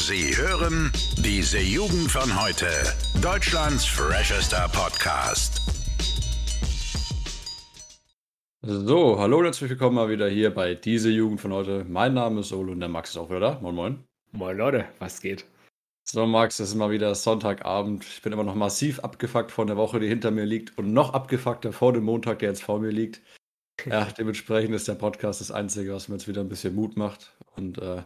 Sie hören diese Jugend von heute. Deutschlands freshester Podcast. So, hallo und herzlich willkommen mal wieder hier bei diese Jugend von heute. Mein Name ist Olo und der Max ist auch wieder da. Moin, moin. Moin Leute, was geht? So, Max, es ist mal wieder Sonntagabend. Ich bin immer noch massiv abgefuckt von der Woche, die hinter mir liegt und noch abgefuckter vor dem Montag, der jetzt vor mir liegt. Ja, dementsprechend ist der Podcast das Einzige, was mir jetzt wieder ein bisschen Mut macht. Und äh,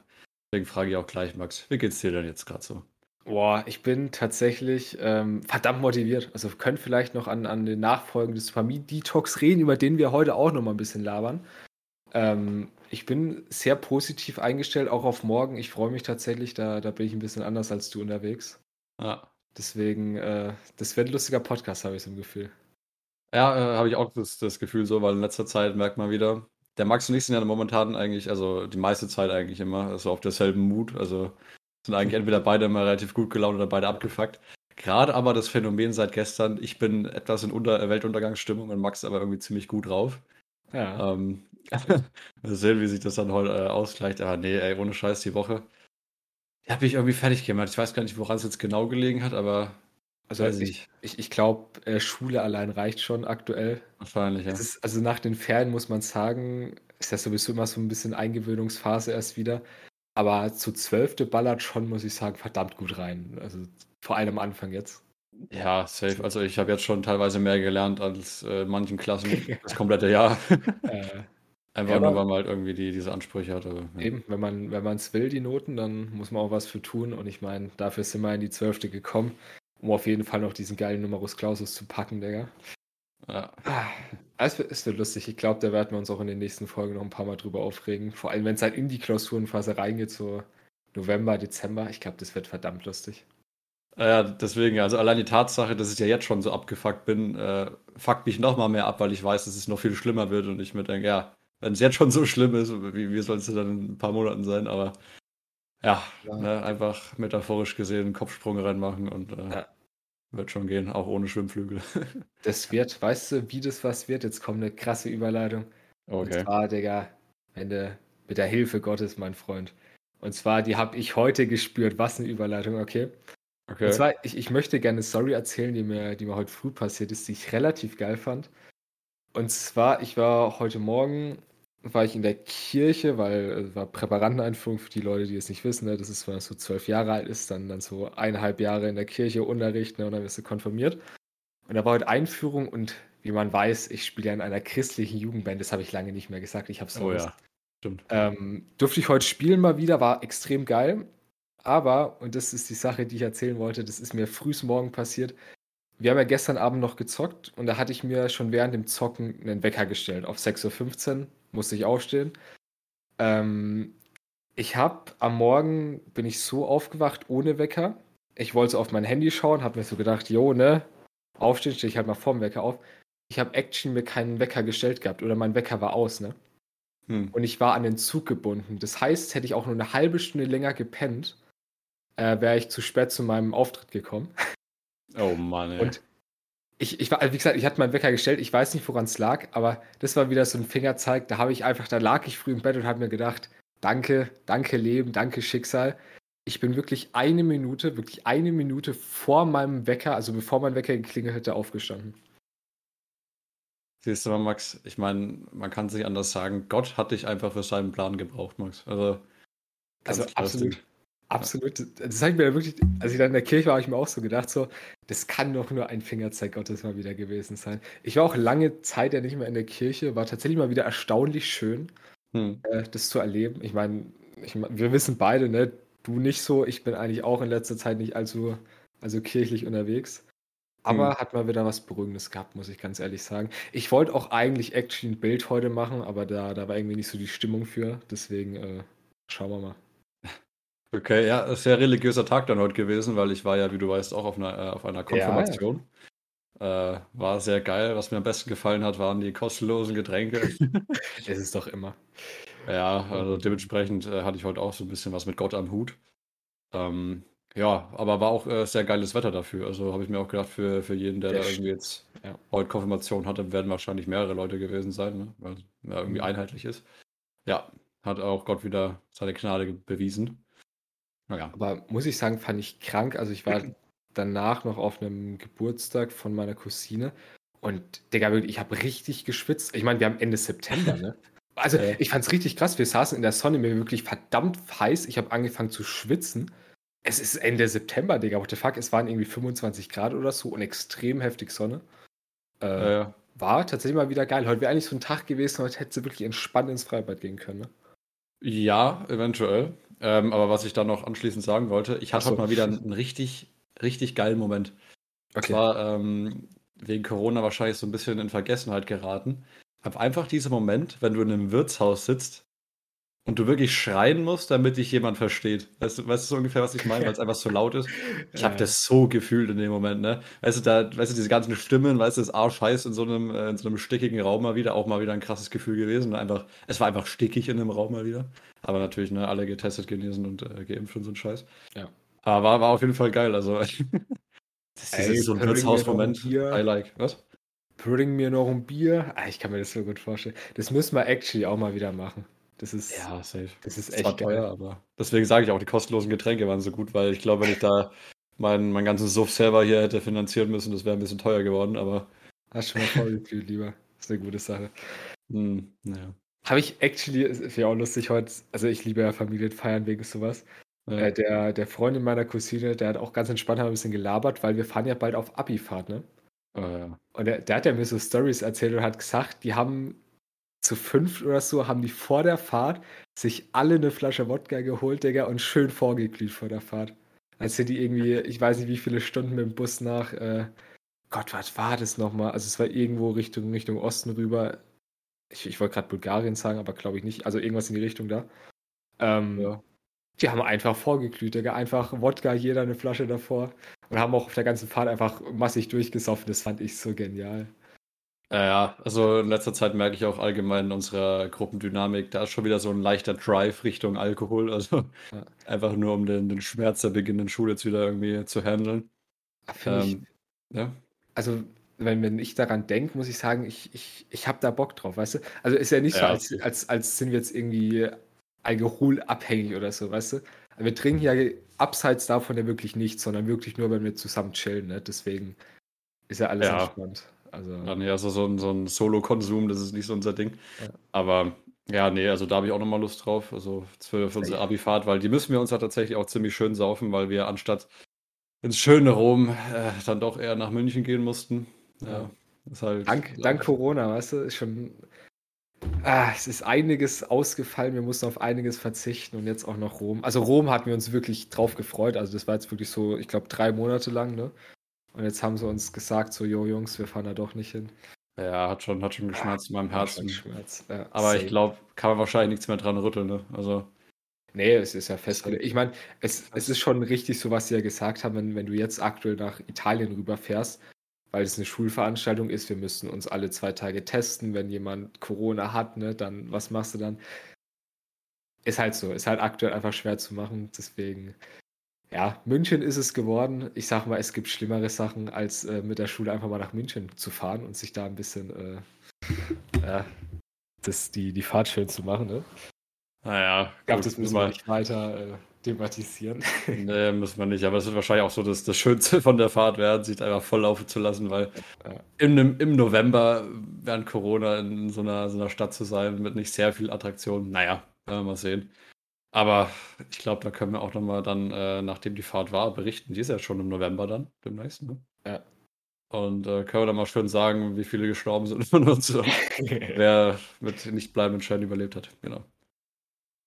deswegen frage ich auch gleich, Max, wie geht's dir denn jetzt gerade so? Boah, ich bin tatsächlich ähm, verdammt motiviert. Also wir können vielleicht noch an, an den Nachfolgen des Familien-Detox reden, über den wir heute auch noch mal ein bisschen labern. Ähm, ich bin sehr positiv eingestellt, auch auf morgen. Ich freue mich tatsächlich, da, da bin ich ein bisschen anders als du unterwegs. Ja, Deswegen, äh, das wird ein lustiger Podcast, habe ich so ein Gefühl. ja äh, habe ich auch das, das Gefühl so, weil in letzter Zeit merkt man wieder, der Max und ich sind ja momentan eigentlich, also die meiste Zeit eigentlich immer, also auf derselben Mut. Also sind eigentlich entweder beide immer relativ gut gelaunt oder beide abgefuckt. Gerade aber das Phänomen seit gestern, ich bin etwas in Unter Weltuntergangsstimmung und Max aber irgendwie ziemlich gut drauf. Ja. Ähm, mal sehen, wie sich das dann heute äh, ausgleicht. Aber nee, ey, ohne Scheiß die Woche. Die habe ich irgendwie fertig gemacht. Ich weiß gar nicht, woran es jetzt genau gelegen hat, aber Also weiß ich ich, ich, glaube, äh, Schule allein reicht schon aktuell. Wahrscheinlich, ja. Ist, also nach den Ferien muss man sagen, ist das sowieso immer so ein bisschen Eingewöhnungsphase erst wieder. Aber zu zwölfte ballert schon, muss ich sagen, verdammt gut rein. Also vor allem am Anfang jetzt. Ja, safe. Also ich habe jetzt schon teilweise mehr gelernt als äh, manchen Klassen das komplette Jahr. Äh, Einfach Ja, nur, weil man halt irgendwie die, diese Ansprüche hat. Aber, ja. eben, wenn man wenn man es will, die Noten, dann muss man auch was für tun. Und ich meine, dafür sind wir in die zwölfte gekommen, um auf jeden Fall noch diesen geilen Numerus Clausus zu packen, Digga. Ja. Ah, Es wird, es wird lustig. Ich glaube, da werden wir uns auch in den nächsten Folgen noch ein paar Mal drüber aufregen. Vor allem, wenn es halt in die Klausurenphase reingeht, so November, Dezember. Ich glaube, das wird verdammt lustig. Ja, deswegen, also allein die Tatsache, dass ich ja jetzt schon so abgefuckt bin, äh, fuckt mich noch mal mehr ab, weil ich weiß, dass es noch viel schlimmer wird und ich mir denke, ja, wenn es jetzt schon so schlimm ist, wie, wie soll es dann in ein paar Monaten sein? Aber ja, Ja. Ne, einfach metaphorisch gesehen einen Kopfsprung reinmachen und äh, Ja. Wird schon gehen, auch ohne Schwimmflügel. Das wird, weißt du, wie das was wird? Jetzt kommt eine krasse Überleitung. Und okay. zwar, Digga, wenn du, mit der Hilfe Gottes, mein Freund. Und zwar, die habe ich heute gespürt. Was eine Überleitung, okay? Okay. Und zwar, ich, ich möchte gerne eine Story erzählen, die mir, die mir heute früh passiert ist, die ich relativ geil fand. Und zwar, ich war heute Morgen, war ich in der Kirche, weil äh, war Präparanteneinführung für die Leute, die es nicht wissen. Ne? Das ist, wenn man so zwölf Jahre alt ist, dann, dann so eineinhalb Jahre in der Kirche Unterricht ne? und dann wirst du konfirmiert. Und da war heute Einführung und wie man weiß, ich spiele ja in einer christlichen Jugendband, das habe ich lange nicht mehr gesagt. Ich habe es oh ja, stimmt. ähm, durfte ich heute spielen mal wieder, war extrem geil. Aber, und das ist die Sache, die ich erzählen wollte, das ist mir frühs morgen passiert. Wir haben ja gestern Abend noch gezockt und da hatte ich mir schon während dem Zocken einen Wecker gestellt. Auf 6.15 Uhr musste ich aufstehen. Ähm, ich habe am Morgen, bin ich so aufgewacht ohne Wecker. Ich wollte so auf mein Handy schauen, habe mir so gedacht, jo, ne, aufstehen, stehe ich halt mal vorm Wecker auf. Ich habe Action mir keinen Wecker gestellt gehabt oder mein Wecker war aus, ne? Hm. und ich war an den Zug gebunden. Das heißt, hätte ich auch nur eine halbe Stunde länger gepennt, äh, wäre ich zu spät zu meinem Auftritt gekommen. Oh Mann, ey. Und ich, ich war, also wie gesagt, ich hatte meinen Wecker gestellt, ich weiß nicht, woran es lag, aber das war wieder so ein Fingerzeig, da habe ich einfach, da lag ich früh im Bett und habe mir gedacht, danke, danke Leben, danke Schicksal. Ich bin wirklich eine Minute, wirklich eine Minute vor meinem Wecker, also bevor mein Wecker geklingelt hätte, aufgestanden. Siehst du mal, Max, ich meine, man kann sich anders sagen, Gott hat dich einfach für seinen Plan gebraucht, Max. Also, Also absolut. Absolut. Das habe ich mir wirklich, als ich dann in der Kirche war, habe ich mir auch so gedacht, so, das kann doch nur ein Fingerzeig Gottes mal wieder gewesen sein. Ich war auch lange Zeit ja nicht mehr in der Kirche, war tatsächlich mal wieder erstaunlich schön, Hm. äh, das zu erleben. Ich meine, ich mein, wir wissen beide, ne, du nicht so, ich bin eigentlich auch in letzter Zeit nicht allzu, also kirchlich unterwegs. Aber Hm. hat mal wieder was Beruhigendes gehabt, muss ich ganz ehrlich sagen. Ich wollte auch eigentlich actually ein Bild heute machen, aber da, da war irgendwie nicht so die Stimmung für. Deswegen äh, schauen wir mal. Okay, ja, sehr religiöser Tag dann heute gewesen, weil ich war ja, wie du weißt, auch auf einer, äh, auf einer Konfirmation. Äh, war sehr geil. Was mir am besten gefallen hat, waren die kostenlosen Getränke. Es ist doch immer. ja, also dementsprechend äh, hatte ich heute auch so ein bisschen was mit Gott am Hut. Ähm, ja, aber war auch äh, sehr geiles Wetter dafür. Also habe ich mir auch gedacht, für, für jeden, der Der da irgendwie jetzt ja. heute Konfirmation hatte, werden wahrscheinlich mehrere Leute gewesen sein, ne? weil es ja irgendwie Mhm. einheitlich ist. Ja, hat auch Gott wieder seine Gnade bewiesen. Naja. Aber muss ich sagen, fand ich krank. Also ich war danach noch auf einem Geburtstag von meiner Cousine und Digga, wirklich, ich habe richtig geschwitzt. Ich meine, wir haben Ende September, ne? Also Ja. ich fand es richtig krass. Wir saßen in der Sonne, mir wirklich verdammt heiß. Ich habe angefangen zu schwitzen. Es ist Ende September, Digga. What the fuck? Es waren irgendwie 25 Grad oder so und extrem heftig Sonne. Äh, Ja, ja. War tatsächlich mal wieder geil. Heute wäre eigentlich so ein Tag gewesen, heute hätte sie wirklich entspannt ins Freibad gehen können. Ne? Ja, eventuell. Ähm, aber was ich da noch anschließend sagen wollte, ich hatte so. mal wieder einen, richtig, richtig geilen Moment. Und zwar ähm, wegen Corona wahrscheinlich so ein bisschen in Vergessenheit geraten. Aber einfach dieser Moment, wenn du in einem Wirtshaus sitzt und du wirklich schreien musst, damit dich jemand versteht. Weißt du, weißt du so ungefähr, was ich meine, weil es einfach so laut ist? Ich habe das so gefühlt in dem Moment, ne? Weißt du, da, weißt du, diese ganzen Stimmen, weißt du, das Arschheiß in so einem, äh, in so einem stickigen Raum mal wieder, auch mal wieder ein krasses Gefühl gewesen. Einfach, es war einfach stickig in dem Raum mal wieder. Aber natürlich, ne, alle getestet, genesen und äh, geimpft und so ein Scheiß. Ja. Aber war, war auf jeden Fall geil. Also, das ist Ey, so ein Wirtshausmoment. I like. Was? Bring mir noch ein Bier. Ah, ich kann mir das so gut vorstellen. Das müssen wir actually auch mal wieder machen. Das ist, Ja, safe. das ist echt teuer, aber deswegen sage ich auch, die kostenlosen Getränke waren so gut, weil ich glaube, wenn ich da meinen mein ganzen Suff selber hier hätte finanzieren müssen, das wäre ein bisschen teuer geworden, aber Hast schon mal vorgefühlt, lieber. Das ist eine gute Sache. hm, naja. Habe ich actually, ist ja auch lustig heute, also ich liebe ja Familienfeiern wegen sowas. Ja. Äh, der, der Freundin meiner Cousine, der hat auch ganz entspannt ein bisschen gelabert, weil wir fahren ja bald auf Abi-Fahrt, ne? Oh, ja. Und der, der hat ja mir so Stories erzählt und hat gesagt, die haben zu fünf oder so, haben die vor der Fahrt sich alle eine Flasche Wodka geholt, Digga, und schön vorgeglüht vor der Fahrt. Als sind die irgendwie, ich weiß nicht wie viele Stunden mit dem Bus nach, äh, Gott, was war das nochmal? Also es war irgendwo Richtung, Richtung Osten rüber. Ich, ich wollte gerade Bulgarien sagen, aber glaube ich nicht. Also irgendwas in die Richtung da. Ähm, Ja. Die haben einfach vorgeglüht, Digga. Einfach Wodka, jeder eine Flasche davor. Und haben auch auf der ganzen Fahrt einfach massig durchgesoffen. Das fand ich so genial. Ja, also in letzter Zeit merke ich auch allgemein in unserer Gruppendynamik, da ist schon wieder so ein leichter Drive Richtung Alkohol. Also Ja. einfach nur um den, den Schmerz der beginnenden Schule jetzt wieder irgendwie zu handeln. Find ich, Ähm, ja. also, wenn, wenn ich daran denke, muss ich sagen, ich, ich, ich habe da Bock drauf, weißt du? Also ist ja nicht so, Ja, als, okay. als, als sind wir jetzt irgendwie alkoholabhängig oder so, weißt du? Wir trinken ja abseits davon ja wirklich nichts, sondern wirklich nur, wenn wir zusammen chillen, ne? Deswegen ist ja alles Ja. entspannt. Also, Ja, nee, also so ein, so ein Solo-Konsum, das ist nicht so unser Ding. Ja. Aber ja, nee, also da habe ich auch nochmal Lust drauf. Also für, für unsere. Abi-Fahrt, weil die müssen wir uns ja tatsächlich auch ziemlich schön saufen, weil wir anstatt ins schöne Rom äh, dann doch eher nach München gehen mussten. Ja, Ja. ist halt. dank, dank Corona, weißt du, ist schon. Ah, es ist einiges ausgefallen, wir mussten auf einiges verzichten und jetzt auch noch Rom. Also Rom hatten wir uns wirklich drauf gefreut. Also das war jetzt wirklich so, ich glaube, drei Monate lang, ne? Und jetzt haben sie uns gesagt, so, jo Jungs, wir fahren da doch nicht hin. Ja, hat schon, hat schon geschmerzt in meinem Herzen. Schmerz. Ja, Aber ich safe. glaube, kann man wahrscheinlich nichts mehr dran rütteln, ne? Also, Nee, es ist ja festgelegt. Ich meine, es, es ist schon richtig, so was sie ja gesagt haben, wenn, wenn du jetzt aktuell nach Italien rüberfährst, weil es eine Schulveranstaltung ist, wir müssen uns alle zwei Tage testen. Wenn jemand Corona hat, ne, dann was machst du dann? Ist halt so, ist halt aktuell einfach schwer zu machen. Deswegen, ja, München ist es geworden. Ich sag mal, es gibt schlimmere Sachen, als äh, mit der Schule einfach mal nach München zu fahren und sich da ein bisschen äh, das, die, die Fahrt schön zu machen. Ne? naja, Ich glaube, das müssen wir nicht weiter äh, thematisieren. Nee, muss man nicht, aber es wird wahrscheinlich auch so das, das Schönste von der Fahrt werden, sich einfach voll laufen zu lassen, weil Ja. im, im November während Corona in so einer, so einer Stadt zu sein mit nicht sehr viel Attraktion, naja, werden wir mal sehen. Aber ich glaube, da können wir auch nochmal dann, äh, nachdem die Fahrt war, berichten. Die ist ja schon im November dann, demnächst, ne? Ja. Und äh, können wir dann mal schön sagen, wie viele gestorben sind von uns wer mit nicht bleibenden Schäden überlebt hat. Genau.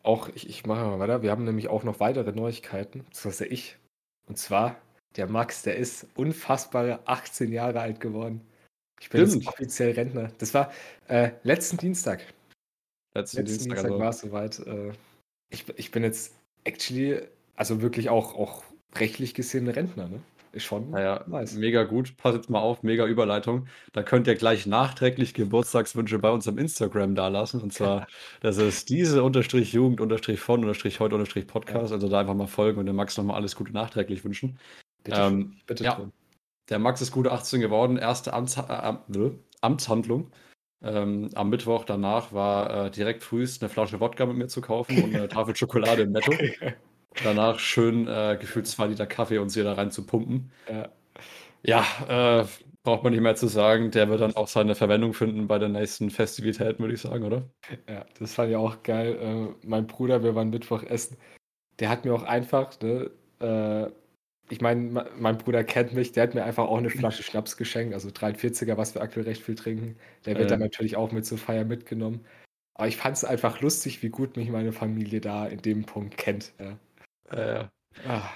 Auch, ich, ich mache mal weiter. Wir haben nämlich auch noch weitere Neuigkeiten, beziehungsweise ich. Und zwar, der Max, der ist unfassbare 18 Jahre alt geworden. Ich bin jetzt offiziell Rentner. Das war äh, letzten Dienstag. Letzten Letzten Dienstag, Dienstag also. war es soweit. Äh, ich, ich bin jetzt actually, also wirklich auch, auch rechtlich gesehen Rentner, ne? Ist schon Naja, nice. mega gut. Pass jetzt mal auf, mega Überleitung. Da könnt ihr gleich nachträglich Geburtstagswünsche bei uns am Instagram dalassen. Und zwar, das ist diese unterstrich Jugend unterstrich von unterstrich heute unterstrich Podcast. Also da einfach mal folgen und dem Max nochmal alles Gute nachträglich wünschen. Bitte, ähm, schön. bitte ja. drum. Der Max ist gute 18 geworden, erste Amts, äh, nö, Amtshandlung. Ähm, am Mittwoch danach war äh, direkt frühst eine Flasche Wodka mit mir zu kaufen und eine Tafel Schokolade im Netto. Danach schön äh, gefühlt zwei Liter Kaffee uns hier da rein zu pumpen. Ja. Ja, äh, braucht man nicht mehr zu sagen. Der wird dann auch seine Verwendung finden bei der nächsten Festivität, würde ich sagen, oder? Ja, das fand ich auch geil. Äh, mein Bruder, wir waren Mittwoch essen. Der hat mir auch einfach, ne, äh, ich meine, mein Bruder kennt mich, der hat mir einfach auch eine Flasche Schnaps geschenkt, also 43er, was wir aktuell recht viel trinken. Der wird Äh. dann natürlich auch mit zur Feier mitgenommen. Aber ich fand es einfach lustig, wie gut mich meine Familie da in dem Punkt kennt. Ja. Äh, Ah,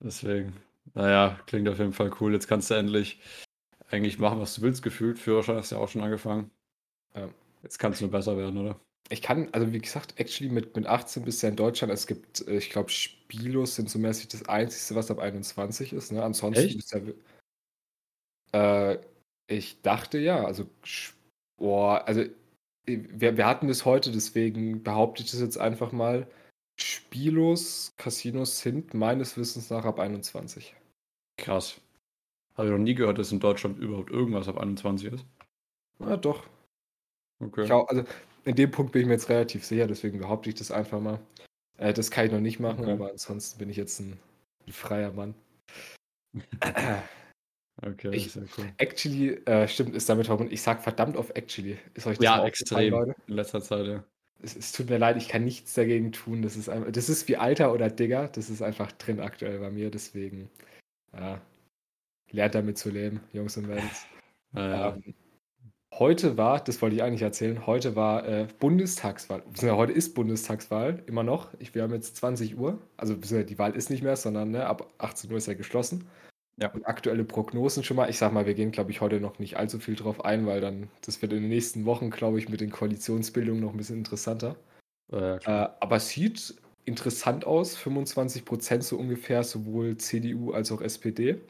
deswegen. Naja, klingt auf jeden Fall cool. Jetzt kannst du endlich eigentlich machen, was du willst, gefühlt. Führerschein hast du ja auch schon angefangen. Ja. Jetzt kann es nur besser werden, oder? Ich kann, also wie gesagt, actually mit, mit 18 bist du ja in Deutschland. Es gibt, äh, ich glaube, Spielos sind so mäßig das Einzige, was ab 21 ist. Ne? Ansonsten Echt? bist du ja. Äh, ich dachte ja, also, boah, also äh, wir, wir hatten das heute, deswegen behaupte ich das jetzt einfach mal. Spielos, Casinos sind meines Wissens nach ab 21. Krass. Habe ich noch nie gehört, dass in Deutschland überhaupt irgendwas ab 21 ist. Ja, doch. Okay. Ich auch, also in dem Punkt bin ich mir jetzt relativ sicher, deswegen behaupte ich das einfach mal. Äh, das kann ich noch nicht machen, Okay. aber ansonsten bin ich jetzt ein, ein freier Mann. Okay, Ich- sehr cool. Actually, äh, stimmt, ist damit verbunden. Ich sag verdammt auf actually. Ist euch das Ja, extrem. Leute? In letzter Zeit, ja. Es, es tut mir leid, ich kann nichts dagegen tun. Das ist einfach, das ist wie Alter oder Digger. Das ist einfach drin aktuell bei mir, deswegen ja, lernt damit zu leben, Jungs und Mädels. Ähm, heute war, das wollte ich eigentlich erzählen, heute war äh, Bundestagswahl. Heute ist Bundestagswahl, immer noch. Ich, wir haben jetzt 20 Uhr. Also die Wahl ist nicht mehr, sondern ne, ab 18 Uhr ist ja geschlossen. Ja. Und aktuelle Prognosen schon mal. Ich sag mal, wir gehen, glaube ich, heute noch nicht allzu viel drauf ein, weil dann, das wird in den nächsten Wochen, glaube ich, mit den Koalitionsbildungen noch ein bisschen interessanter. klar. Äh, aber es sieht interessant aus. 25 Prozent so ungefähr, sowohl CDU als auch SPD.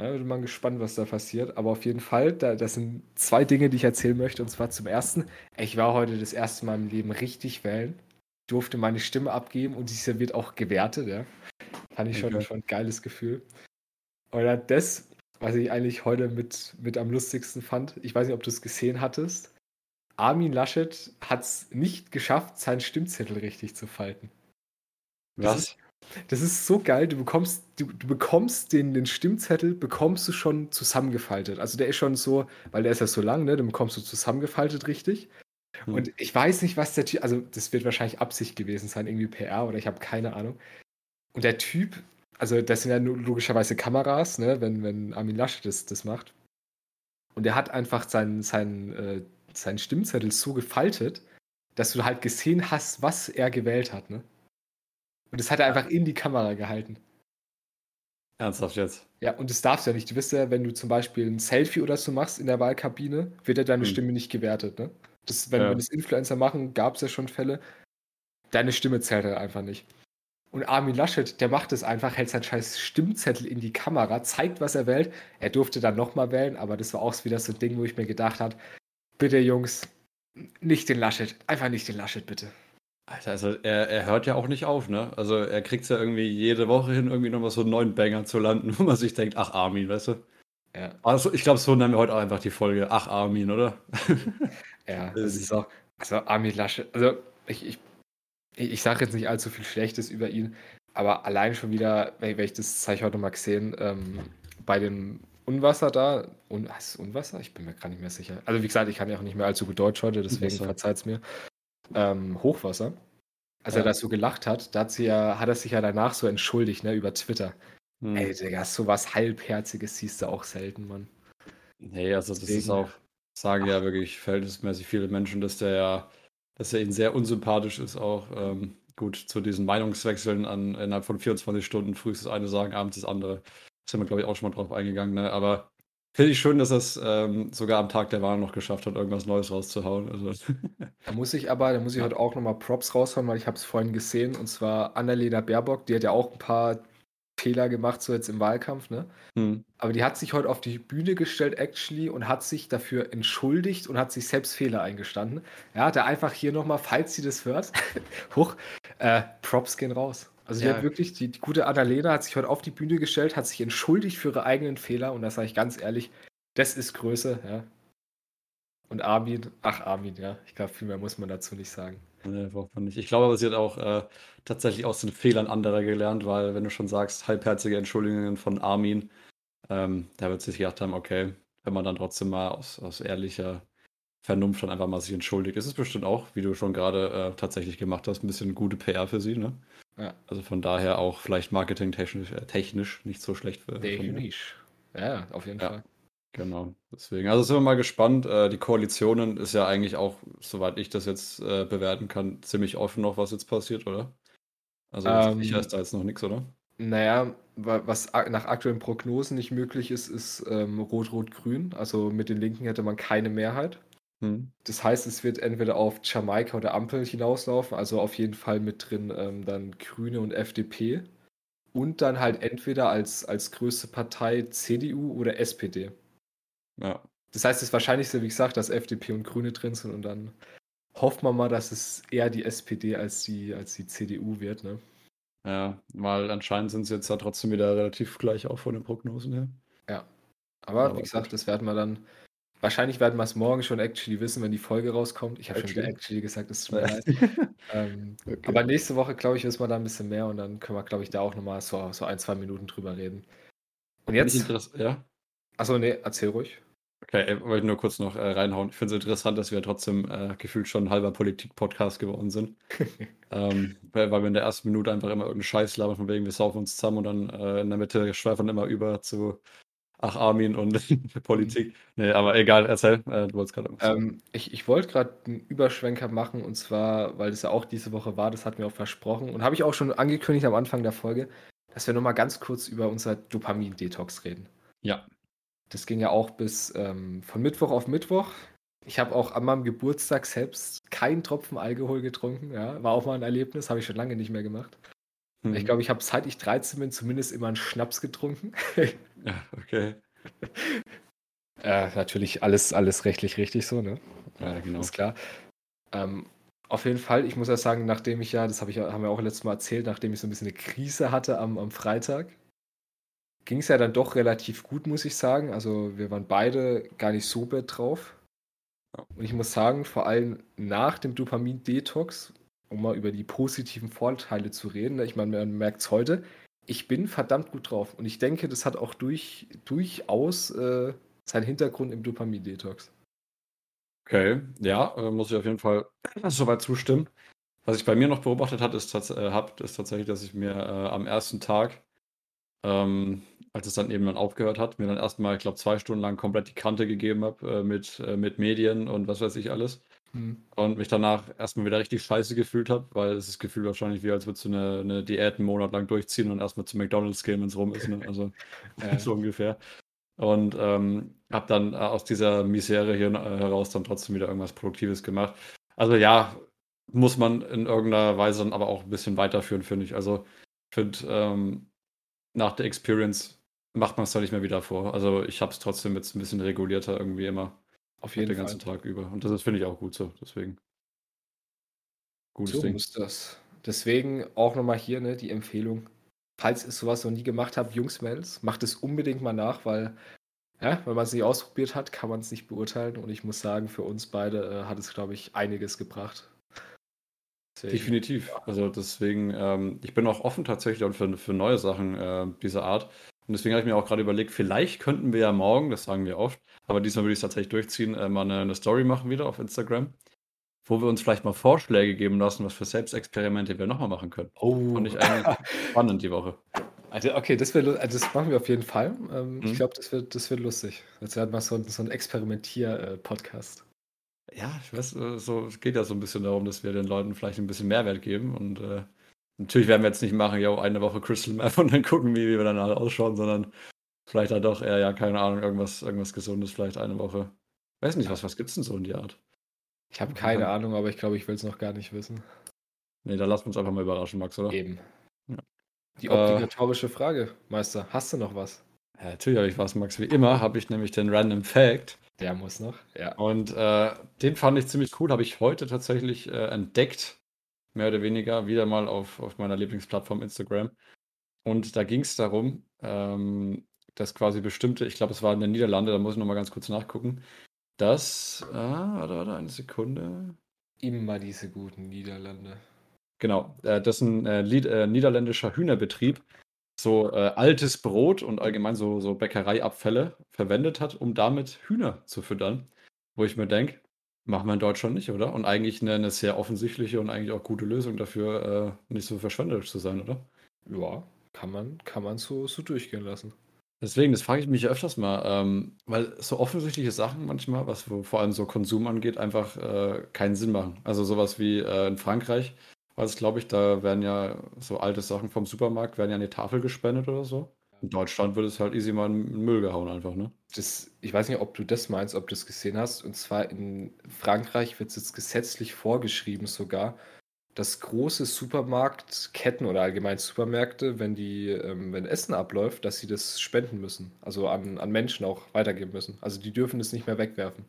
Ja, bin mal gespannt, was da passiert. Aber auf jeden Fall, da, das sind zwei Dinge, die ich erzählen möchte. Und zwar zum ersten, ich war heute das erste Mal im Leben richtig wählen. Durfte meine Stimme abgeben und diese wird auch gewertet. Ja. Fand ich schon, Okay. schon ein geiles Gefühl. Oder das, was ich eigentlich heute mit, mit am lustigsten fand, ich weiß nicht, ob du es gesehen hattest. Armin Laschet hat es nicht geschafft, seinen Stimmzettel richtig zu falten. Was? Das ist so geil. Du bekommst, du, du bekommst den, den Stimmzettel, bekommst du schon zusammengefaltet. Also der ist schon so, weil der ist ja so lang, ne? Den bekommst du zusammengefaltet richtig. Hm. Und ich weiß nicht, was der Typ, also das wird wahrscheinlich Absicht gewesen sein, irgendwie PR oder ich habe keine Ahnung. Und der Typ, also das sind ja nur logischerweise Kameras, ne, wenn, wenn Armin Laschet das, das macht. Und er hat einfach seinen, seinen, äh, seinen Stimmzettel so gefaltet, dass du halt gesehen hast, was er gewählt hat, ne? Und das hat er einfach in die Kamera gehalten. Ernsthaft jetzt? Ja, und das darfst du ja nicht. Du wirst ja, wenn du zum Beispiel ein Selfie oder so machst in der Wahlkabine, wird ja deine Hm. Stimme nicht gewertet, ne? Das, wenn, Ja. wenn das Influencer machen, gab es ja schon Fälle. Deine Stimme zählt halt einfach nicht. Und Armin Laschet, der macht es einfach, hält seinen scheiß Stimmzettel in die Kamera, zeigt, was er wählt. Er durfte dann nochmal wählen, aber das war auch wieder so ein Ding, wo ich mir gedacht habe, bitte Jungs, nicht den Laschet, einfach nicht den Laschet, bitte. Alter, also er, er hört ja auch nicht auf, ne? Also er kriegt es ja irgendwie jede Woche hin, irgendwie nochmal so einen neuen Banger zu landen, wo man sich denkt, ach Armin, weißt du? Ja, Also ich glaube, so nennen wir heute auch einfach die Folge, ach Armin, oder? ja, Das das ist- auch, also Armin Laschet, also ich, ich, ich, sage jetzt nicht allzu viel Schlechtes über ihn, aber allein schon wieder, wenn, ich das zeige heute mal gesehen, ähm, bei dem Unwasser da, Un, heißt es Unwasser? Ich bin mir gar nicht mehr sicher. Also wie gesagt, ich kann ja auch nicht mehr allzu gut Deutsch heute, deswegen Unwasser. verzeiht's mir. Ähm, Hochwasser. Als Ja. er das so gelacht hat, da hat, sie ja, hat er sich ja danach so entschuldigt, ne, über Twitter. Hm. Ey, Digga, sowas Halbherziges siehst du auch selten, Mann. Nee, also das ist Deswegen- auch, sagen ja wirklich verhältnismäßig viele Menschen, dass der ja, dass er ihnen sehr unsympathisch ist auch. Ähm, gut, zu diesen Meinungswechseln an innerhalb von 24 Stunden, früh ist das eine sagen, abends das andere. Sind wir, glaube ich, auch schon mal drauf eingegangen, ne? Aber finde ich schön, dass er es ähm, sogar am Tag der Wahl noch geschafft hat, irgendwas Neues rauszuhauen. Also, Da muss ich aber, da muss ich heute auch nochmal Props raushauen, weil ich habe es vorhin gesehen, und zwar Annalena Baerbock, die hat ja auch ein paar Fehler gemacht, so jetzt im Wahlkampf, ne? hm. Aber die hat sich heute auf die Bühne gestellt, actually, und hat sich dafür entschuldigt und hat sich selbst Fehler eingestanden. Ja, da einfach hier nochmal, falls sie das hört, hoch, äh, Props gehen raus. Also die Ja. hat wirklich, die, die gute Annalena hat sich heute auf die Bühne gestellt, hat sich entschuldigt für ihre eigenen Fehler und das sage ich ganz ehrlich, das ist Größe, ja. Und Armin, ach Armin, ja, ich glaube, viel mehr muss man dazu nicht sagen. Nee, braucht man nicht. Ich glaube aber, sie hat auch äh, tatsächlich aus den Fehlern anderer gelernt, weil wenn du schon sagst, halbherzige Entschuldigungen von Armin, ähm, da wird sich gedacht haben, okay, wenn man dann trotzdem mal aus, aus ehrlicher Vernunft dann einfach mal sich entschuldigt, ist es bestimmt auch, wie du schon gerade äh, tatsächlich gemacht hast, ein bisschen gute PR für sie, ne? Ja. Also von daher auch vielleicht marketingtechnisch äh, technisch nicht so schlecht für. Definitiv. Ja, auf jeden Ja. Fall. Genau, deswegen. Also sind wir mal gespannt. Äh, die Koalitionen ist ja eigentlich auch, soweit ich das jetzt äh, bewerten kann, ziemlich offen noch, was jetzt passiert, oder? Also Ähm, sicher ist da jetzt noch nichts, oder? Naja, wa- was nach aktuellen Prognosen nicht möglich ist, ist ähm, Rot-Rot-Grün. Also mit den Linken hätte man keine Mehrheit. Hm. Das heißt, es wird entweder auf Jamaika oder Ampel hinauslaufen, also auf jeden Fall mit drin ähm, dann Grüne und FDP. Und dann halt entweder als, als größte Partei CDU oder SPD. Ja. Das heißt, das Wahrscheinlichste, wie gesagt, dass FDP und Grüne drin sind und dann hofft man mal, dass es eher die SPD als die, als die CDU wird, ne? Ja, weil anscheinend sind sie jetzt ja trotzdem wieder relativ gleich auch von den Prognosen her. Aber Aber wie gesagt, gut. das werden wir dann. Wahrscheinlich werden wir es morgen schon actually wissen, wenn die Folge rauskommt. Ich habe schon wieder Actually. gesagt, das tut mir leid. Ähm, Okay. Aber nächste Woche, glaube ich, wissen wir da ein bisschen mehr und dann können wir, glaube ich, da auch nochmal so, so ein, zwei Minuten drüber reden. Und jetzt. Ja. Achso, nee, erzähl ruhig. Okay, äh, wollte ich nur kurz noch äh, reinhauen. Ich finde es interessant, dass wir trotzdem äh, gefühlt schon ein halber Politik-Podcast geworden sind. ähm, weil, weil wir in der ersten Minute einfach immer irgendeinen Scheiß labern, von wegen wir saufen uns zusammen und dann äh, in der Mitte schweifern immer über zu Ach Armin und Politik. Nee, aber egal, erzähl. Äh, du wolltest gerade. Ähm, ich ich wollte gerade einen Überschwenker machen und zwar, weil das ja auch diese Woche war, das hat mir auch versprochen und habe ich auch schon angekündigt am Anfang der Folge, dass wir nochmal ganz kurz über unser Dopamin-Detox reden. Ja. Das ging ja auch bis ähm, von Mittwoch auf Mittwoch. Ich habe auch an meinem Geburtstag selbst keinen Tropfen Alkohol getrunken. Ja, war auch mal ein Erlebnis, habe ich schon lange nicht mehr gemacht. Hm. Ich glaube, ich habe seit ich 13 bin zumindest immer einen Schnaps getrunken. Ja, okay. äh, natürlich alles, alles rechtlich richtig so, ne? Ja, genau. Ist klar. Ähm, auf jeden Fall, ich muss ja sagen, nachdem ich ja, das habe ich haben wir auch letztes Mal erzählt, nachdem ich so ein bisschen eine Krise hatte am, am Freitag, ging es ja dann doch relativ gut, muss ich sagen. Also wir waren beide gar nicht so bad drauf. Und ich muss sagen, vor allem nach dem Dopamin-Detox, um mal über die positiven Vorteile zu reden, ne, ich meine, man merkt es heute, ich bin verdammt gut drauf. Und ich denke, das hat auch durch, durchaus äh, seinen Hintergrund im Dopamin-Detox. Okay, ja, äh, muss ich auf jeden Fall soweit zustimmen. Was ich bei mir noch beobachtet hat, ist, äh, hab, ist tatsächlich, dass ich mir äh, am ersten Tag, ähm, als es dann eben dann aufgehört hat, mir dann erstmal, ich glaube, zwei Stunden lang komplett die Kante gegeben habe äh, mit, äh, mit Medien und was weiß ich alles. Hm. Und mich danach erstmal wieder richtig scheiße gefühlt habe, weil es ist Gefühl wahrscheinlich wie, als würdest du eine, eine Diät einen Monat lang durchziehen und erstmal zu McDonalds gehen, wenn es rum ist. Ne? Also Ja. so ungefähr. Und ähm, habe dann äh, aus dieser Misere hier äh, heraus dann trotzdem wieder irgendwas Produktives gemacht. Also ja, muss man in irgendeiner Weise dann aber auch ein bisschen weiterführen, finde ich. Also ich finde, ähm, nach der Experience macht man es dann nicht mehr wieder vor. Also ich habe es trotzdem jetzt ein bisschen regulierter irgendwie immer Auf den jeden Fall. ganzen Tag über. Und das ist, finde ich, auch gut so. Deswegen. Gutes So Ding. muss das. Deswegen auch nochmal hier ne, die Empfehlung. Falls ihr sowas noch nie gemacht habt, Jungs, Mädels, macht es unbedingt mal nach, weil, ja, wenn man es nicht ausprobiert hat, kann man es nicht beurteilen. Und ich muss sagen, für uns beide äh, hat es, glaube ich, einiges gebracht. Deswegen, Definitiv. Also deswegen, ähm, ich bin auch offen tatsächlich für, für neue Sachen äh, dieser Art. Und deswegen habe ich mir auch gerade überlegt, vielleicht könnten wir ja morgen, das sagen wir oft, aber diesmal würde ich es tatsächlich durchziehen, äh, mal eine, eine Story machen wieder auf Instagram, wo wir uns vielleicht mal Vorschläge geben lassen, was für Selbstexperimente wir nochmal machen können. Oh, Fand ich eigentlich spannend die Woche. also, okay, das, lu- also das machen wir auf jeden Fall. Ähm, Ich Mhm. glaube, das wird, das wird lustig. Jetzt werden wir so, ein- so ein Experimentier-Podcast. Ja, ich weiß, äh, so, es geht ja so ein bisschen darum, dass wir den Leuten vielleicht ein bisschen Mehrwert geben. Und äh, natürlich werden wir jetzt nicht machen, ja, eine Woche Crystal Meth und dann gucken, wie, wie wir dann alle ausschauen, sondern vielleicht halt doch eher, ja, keine Ahnung, irgendwas, irgendwas Gesundes, vielleicht eine Woche. Weiß nicht, was, was gibt's denn so in die Art? Ich habe keine Ahnung, aber ich glaube, ich will es noch gar nicht wissen. Nee, da lassen wir uns einfach mal überraschen, Max, oder? Eben. Ja. Die Äh. obligatorische Frage, Meister. Hast du noch was? Ja, natürlich habe ich was, Max. Wie immer habe ich nämlich den Random Fact. Der muss noch, ja. Und äh, den fand ich ziemlich cool, habe ich heute tatsächlich äh, entdeckt, mehr oder weniger, wieder mal auf, auf meiner Lieblingsplattform Instagram. Und da ging es darum, ähm, dass quasi bestimmte, ich glaube, es war in den Niederlanden, da muss ich nochmal ganz kurz nachgucken, dass, ah, warte, warte, eine Sekunde. Immer diese guten Niederlande. Genau, äh, das ist ein äh, Lied, äh, niederländischer Hühnerbetrieb, so äh, altes Brot und allgemein so, so Bäckereiabfälle verwendet hat, um damit Hühner zu füttern. Wo ich mir denke, machen wir in Deutschland nicht, oder? Und eigentlich eine, eine sehr offensichtliche und eigentlich auch gute Lösung dafür, äh, nicht so verschwenderisch zu sein, oder? Ja, kann man, kann man so, so durchgehen lassen. Deswegen, das frage ich mich öfters mal, ähm, weil so offensichtliche Sachen manchmal, was vor allem so Konsum angeht, einfach äh, keinen Sinn machen. Also sowas wie äh, in Frankreich, war es glaube ich, da werden ja so alte Sachen vom Supermarkt, werden ja an die Tafel gespendet oder so. In Deutschland wird es halt easy mal in den Müll gehauen einfach, ne? Das, ich weiß nicht, ob du das meinst, ob du es gesehen hast. Und zwar in Frankreich wird es jetzt gesetzlich vorgeschrieben sogar, dass große Supermarktketten oder allgemein Supermärkte, wenn die, ähm, wenn Essen abläuft, dass sie das spenden müssen. Also an, an Menschen auch weitergeben müssen. Also die dürfen es nicht mehr wegwerfen.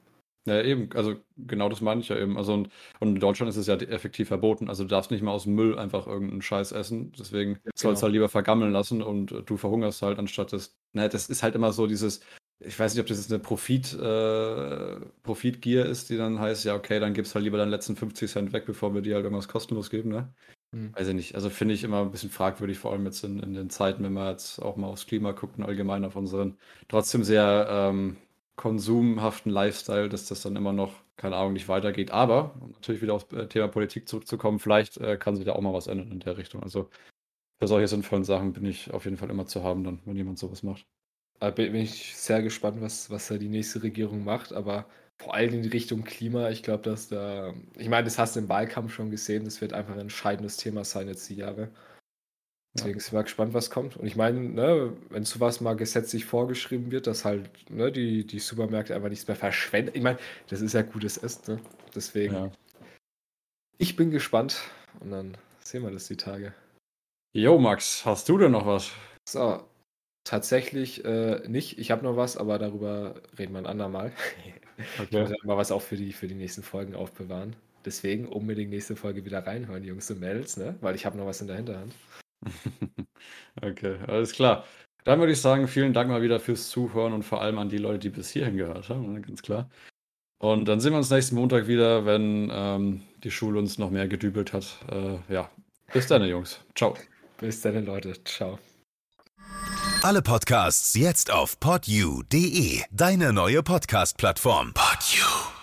Ja, eben, also genau das meine ich ja eben. Also und, und in Deutschland ist es ja effektiv verboten. Also du darfst nicht mal aus dem Müll einfach irgendeinen Scheiß essen. Deswegen ja, sollst du genau. halt lieber vergammeln lassen und du verhungerst halt, anstatt das. Ne, das ist halt immer so dieses, ich weiß nicht, ob das jetzt eine Profit, äh, Profitgier ist, die dann heißt, ja, okay, dann gibst halt lieber deinen letzten 50 Cent weg, bevor wir dir halt irgendwas kostenlos geben, ne? Hm. Weiß ich nicht. Also finde ich immer ein bisschen fragwürdig, vor allem jetzt in, in den Zeiten, wenn wir jetzt auch mal aufs Klima gucken, allgemein auf unseren trotzdem sehr ähm, konsumhaften Lifestyle, dass das dann immer noch, keine Ahnung, nicht weitergeht. Aber, um natürlich wieder aufs äh, Thema Politik zurückzukommen, vielleicht äh, kann sich da auch mal was ändern in der Richtung. Also für solche sinnvollen Sachen bin ich auf jeden Fall immer zu haben, dann, wenn jemand sowas macht. Da bin ich sehr gespannt, was, was da die nächste Regierung macht, aber vor allem in Richtung Klima, ich glaube, dass da, ich meine, das hast du im Wahlkampf schon gesehen, das wird einfach ein entscheidendes Thema sein jetzt die Jahre. Deswegen ja. sind wir gespannt, was kommt. Und ich meine, ne, wenn sowas mal gesetzlich vorgeschrieben wird, dass halt ne, die, die Supermärkte einfach nichts mehr verschwenden. Ich meine, das ist ja gutes Essen. Ne? Deswegen, ja. ich bin gespannt und dann sehen wir das die Tage. Jo, Max, hast du denn noch was? So, Tatsächlich äh, nicht. Ich habe noch was, aber darüber reden wir ein andermal. Ich muss ja mal was auch für die, für die nächsten Folgen aufbewahren. Deswegen unbedingt nächste Folge wieder reinhören, Jungs und Mädels, ne? weil ich habe noch was in der Hinterhand. Okay, alles klar. Dann würde ich sagen, vielen Dank mal wieder fürs Zuhören und vor allem an die Leute, die bis hierhin gehört haben, ne? ganz klar. Und dann sehen wir uns nächsten Montag wieder, wenn ähm, die Schule uns noch mehr gedübelt hat. Äh, ja, bis dann, Jungs. Ciao. Bis dann, Leute. Ciao. Alle Podcasts jetzt auf podyou.de, deine neue Podcast-Plattform. Podyou.